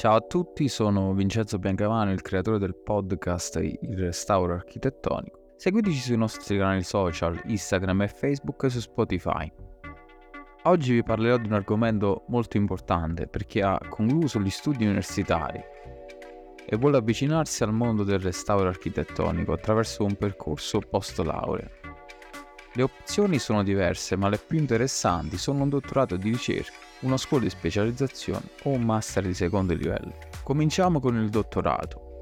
Ciao a tutti, sono Vincenzo Biancamano, il creatore del podcast Il Restauro Architettonico. Seguiteci sui nostri canali social, Instagram e Facebook e su Spotify. Oggi vi parlerò di un argomento molto importante per chi ha concluso gli studi universitari e vuole avvicinarsi al mondo del restauro architettonico attraverso un percorso post laurea. Le opzioni sono diverse, ma le più interessanti sono un dottorato di ricerca una scuola di specializzazione o un master di secondo livello. Cominciamo con il dottorato,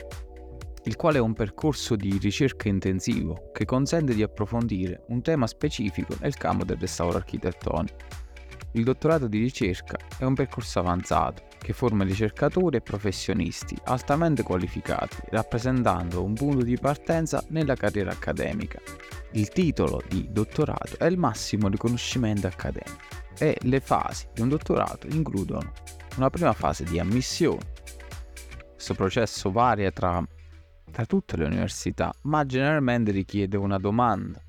il quale è un percorso di ricerca intensivo che consente di approfondire un tema specifico nel campo del restauro architettonico. Il dottorato di ricerca è un percorso avanzato che forma ricercatori e professionisti altamente qualificati, rappresentando un punto di partenza nella carriera accademica. Il titolo di dottorato è il massimo riconoscimento accademico e le fasi di un dottorato includono una prima fase di ammissione. Questo processo varia tra, tra tutte le università, ma generalmente richiede una domanda,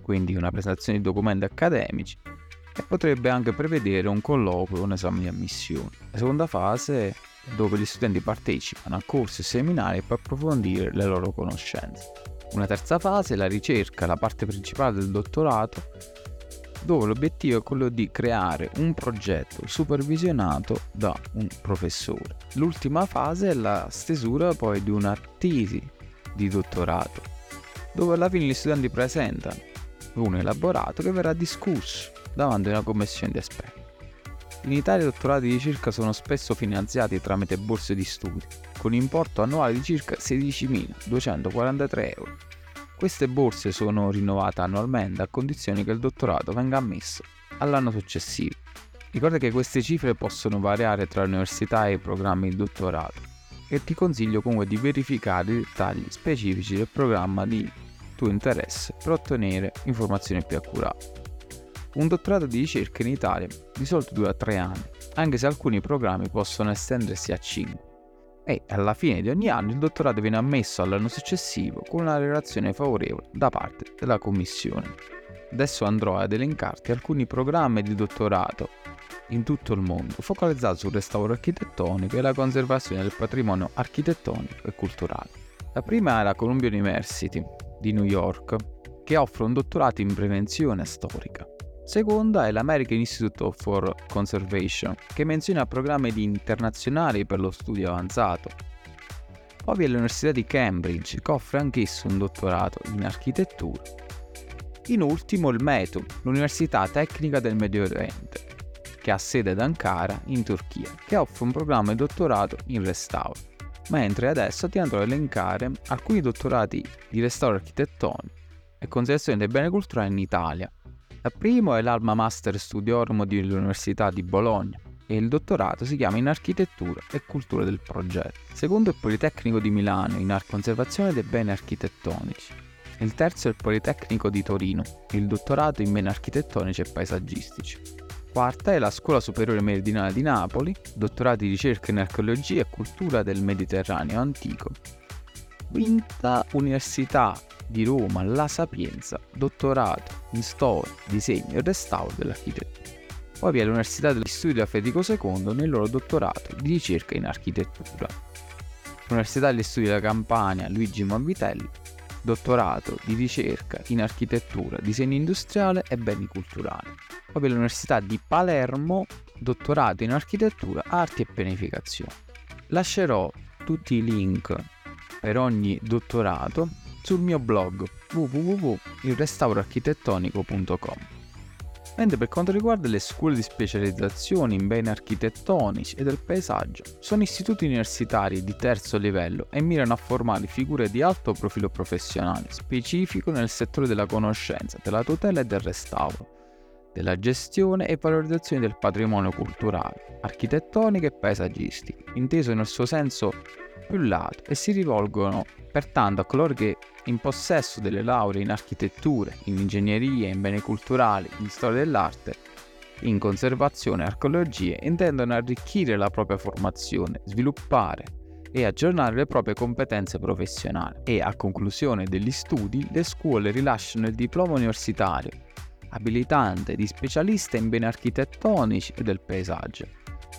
quindi una presentazione di documenti accademici e potrebbe anche prevedere un colloquio o un esame di ammissione. La seconda fase dove gli studenti partecipano a corsi e seminari per approfondire le loro conoscenze. Una terza fase è la ricerca, la parte principale del dottorato, dove l'obiettivo è quello di creare un progetto supervisionato da un professore. L'ultima fase è la stesura poi di una tesi di dottorato, dove alla fine gli studenti presentano un elaborato che verrà discusso davanti a una commissione di esperti. In Italia i dottorati di ricerca sono spesso finanziati tramite borse di studio, con importo annuale di circa 16.243 euro queste borse sono rinnovate annualmente a condizione che il dottorato venga ammesso all'anno successivo. Ricorda che queste cifre possono variare tra università e programmi di dottorato e ti consiglio comunque di verificare i dettagli specifici del programma di tuo interesse per ottenere informazioni più accurate. Un dottorato di ricerca in Italia di solito dura 3 anni, anche se alcuni programmi possono estendersi a 5 e alla fine di ogni anno il dottorato viene ammesso all'anno successivo con una relazione favorevole da parte della commissione. Adesso andrò ad elencarti alcuni programmi di dottorato in tutto il mondo focalizzati sul restauro architettonico e la conservazione del patrimonio architettonico e culturale. La prima è la Columbia University di New York, che offre un dottorato in prevenzione storica. Seconda è l'American Institute for Conservation, che menziona programmi internazionali per lo studio avanzato. Poi vi è l'Università di Cambridge, che offre anch'esso un dottorato in architettura. In ultimo il METU, l'Università Tecnica del Medio Oriente, che ha sede ad Ankara, in Turchia, che offre un programma di dottorato in restauro. Mentre adesso ti andrò a elencare alcuni dottorati di restauro architettonico e conservazione dei beni culturali in Italia, il primo è l'Alma Master Studiorum dell'Università di Bologna e il dottorato si chiama in Architettura e Cultura del Progetto. Secondo il Politecnico di Milano in Conservazione dei Beni Architettonici. Il terzo è il Politecnico di Torino, il dottorato in Beni Architettonici e Paesaggistici. Quarta è la Scuola Superiore Meridionale di Napoli, dottorato di ricerca in archeologia e cultura del Mediterraneo antico. Quinta Università di Roma La Sapienza, dottorato in storia, disegno e restauro dell'architettura. Poi vi è l'Università degli Studi da Federico II nel loro dottorato di ricerca in architettura. L'Università degli Studi della Campania Luigi Morvitelli, dottorato di ricerca in architettura, disegno industriale e beni culturali. Poi vi è l'Università di Palermo, dottorato in architettura, arti e pianificazione. Lascerò tutti i link per ogni dottorato sul mio blog www.ilrestauroarchitettonico.com. Mentre per quanto riguarda le scuole di specializzazione in beni architettonici e del paesaggio, sono istituti universitari di terzo livello e mirano a formare figure di alto profilo professionale, specifico nel settore della conoscenza, della tutela e del restauro, della gestione e valorizzazione del patrimonio culturale, architettonico e paesaggistico, inteso nel suo senso più lato, e si rivolgono pertanto a coloro che in possesso delle lauree in architettura, in ingegneria, in beni culturali, in storia dell'arte, in conservazione e archeologia intendono arricchire la propria formazione, sviluppare e aggiornare le proprie competenze professionali. E a conclusione degli studi le scuole rilasciano il diploma universitario abilitante di specialista in beni architettonici e del paesaggio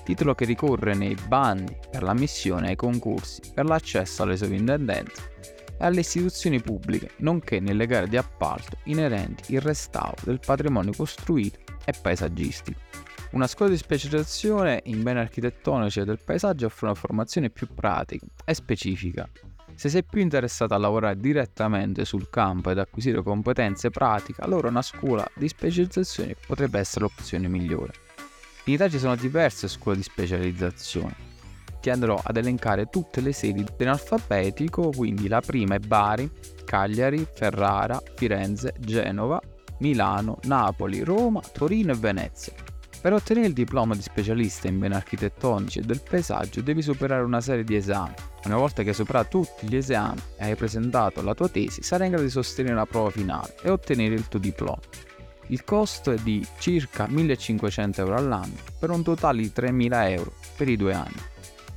titolo che ricorre nei bandi per l'ammissione ai concorsi per l'accesso alle sovrintendenze e alle istituzioni pubbliche, nonché nelle gare di appalto inerenti il restauro del patrimonio costruito e paesaggistico. Una scuola di specializzazione in beni architettonici e del paesaggio offre una formazione più pratica e specifica. Se sei più interessato a lavorare direttamente sul campo ed acquisire competenze pratiche, allora una scuola di specializzazione potrebbe essere l'opzione migliore. In Italia ci sono diverse scuole di specializzazione, che andrò ad elencare tutte le sedi in alfabetico, quindi la prima è Bari, Cagliari, Ferrara, Firenze, Genova, Milano, Napoli, Roma, Torino e Venezia. Per ottenere il diploma di specialista in beni architettonici e del paesaggio devi superare una serie di esami. Una volta che hai superato tutti gli esami e hai presentato la tua tesi, sarai in grado di sostenere la prova finale e ottenere il tuo diploma. Il costo è di circa 1500 euro all'anno per un totale di 3000 euro per i due anni.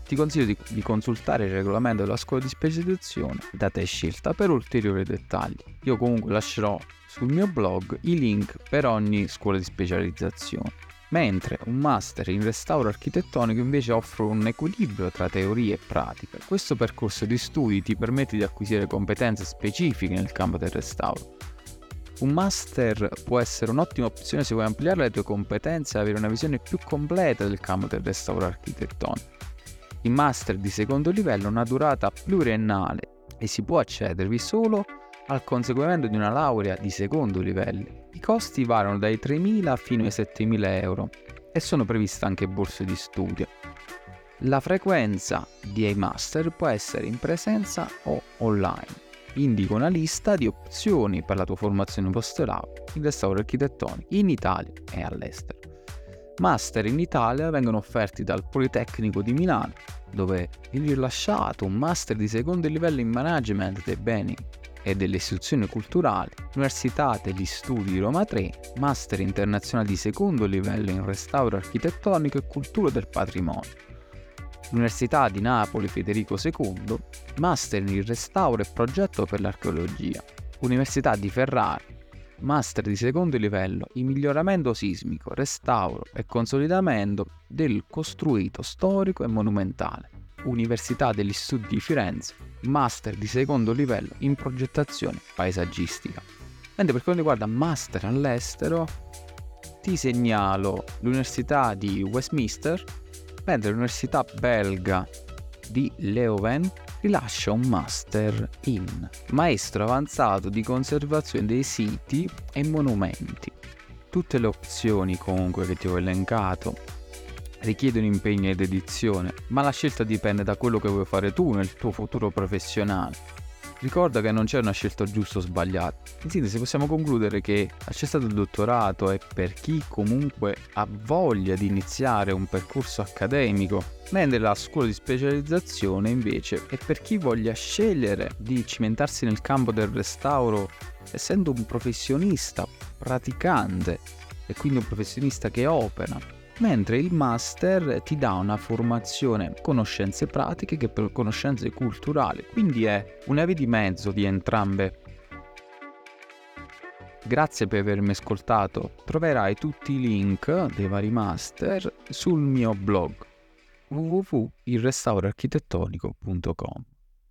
Ti consiglio di, di, consultare il regolamento della scuola di specializzazione da te scelta per ulteriori dettagli. Io comunque lascerò sul mio blog i link per ogni scuola di specializzazione. Mentre un master in restauro architettonico invece offre un equilibrio tra teoria e pratica. Questo percorso di studi ti permette di acquisire competenze specifiche nel campo del restauro un master può essere un'ottima opzione se vuoi ampliare le tue competenze e avere una visione più completa del campo del restauro architettonico. Il master di secondo livello ha una durata pluriennale e si può accedervi solo al conseguimento di una laurea di secondo livello. I costi variano dai 3.000 fino ai 7.000 euro e sono previste anche borse di studio. La frequenza di A-Master può essere in presenza o online indica una lista di opzioni per la tua formazione post-laurea in restauro architettonico in Italia e all'estero. Master in Italia vengono offerti dal Politecnico di Milano, dove è rilasciato un master di secondo livello in management dei beni e delle istituzioni culturali, Università degli Studi di Roma 3, Master internazionale di secondo livello in restauro architettonico e cultura del patrimonio l'Università di Napoli Federico II, Master in Restauro e Progetto per l'Archeologia, Università di Ferrara, Master di secondo livello in miglioramento sismico, restauro e consolidamento del costruito storico e monumentale, Università degli Studi di Firenze, Master di secondo livello in progettazione paesaggistica. Mentre per quanto riguarda Master all'estero, ti segnalo l'Università di Westminster mentre l'università belga di Leuven rilascia un master in maestro avanzato di conservazione dei siti e monumenti. Tutte le opzioni comunque che ti ho elencato richiedono impegno ed edizione, ma la scelta dipende da quello che vuoi fare tu nel tuo futuro professionale. Ricorda che non c'è una scelta giusta o sbagliata. In sintesi possiamo concludere che l'accesso al dottorato è per chi comunque ha voglia di iniziare un percorso accademico, mentre la scuola di specializzazione invece è per chi voglia scegliere di cimentarsi nel campo del restauro essendo un professionista praticante e quindi un professionista che opera mentre il master ti dà una formazione conoscenze pratiche che conoscenze culturali, quindi è una via di mezzo di entrambe. Grazie per avermi ascoltato, troverai tutti i link dei vari master sul mio blog www.ilrestaurarchitettonico.com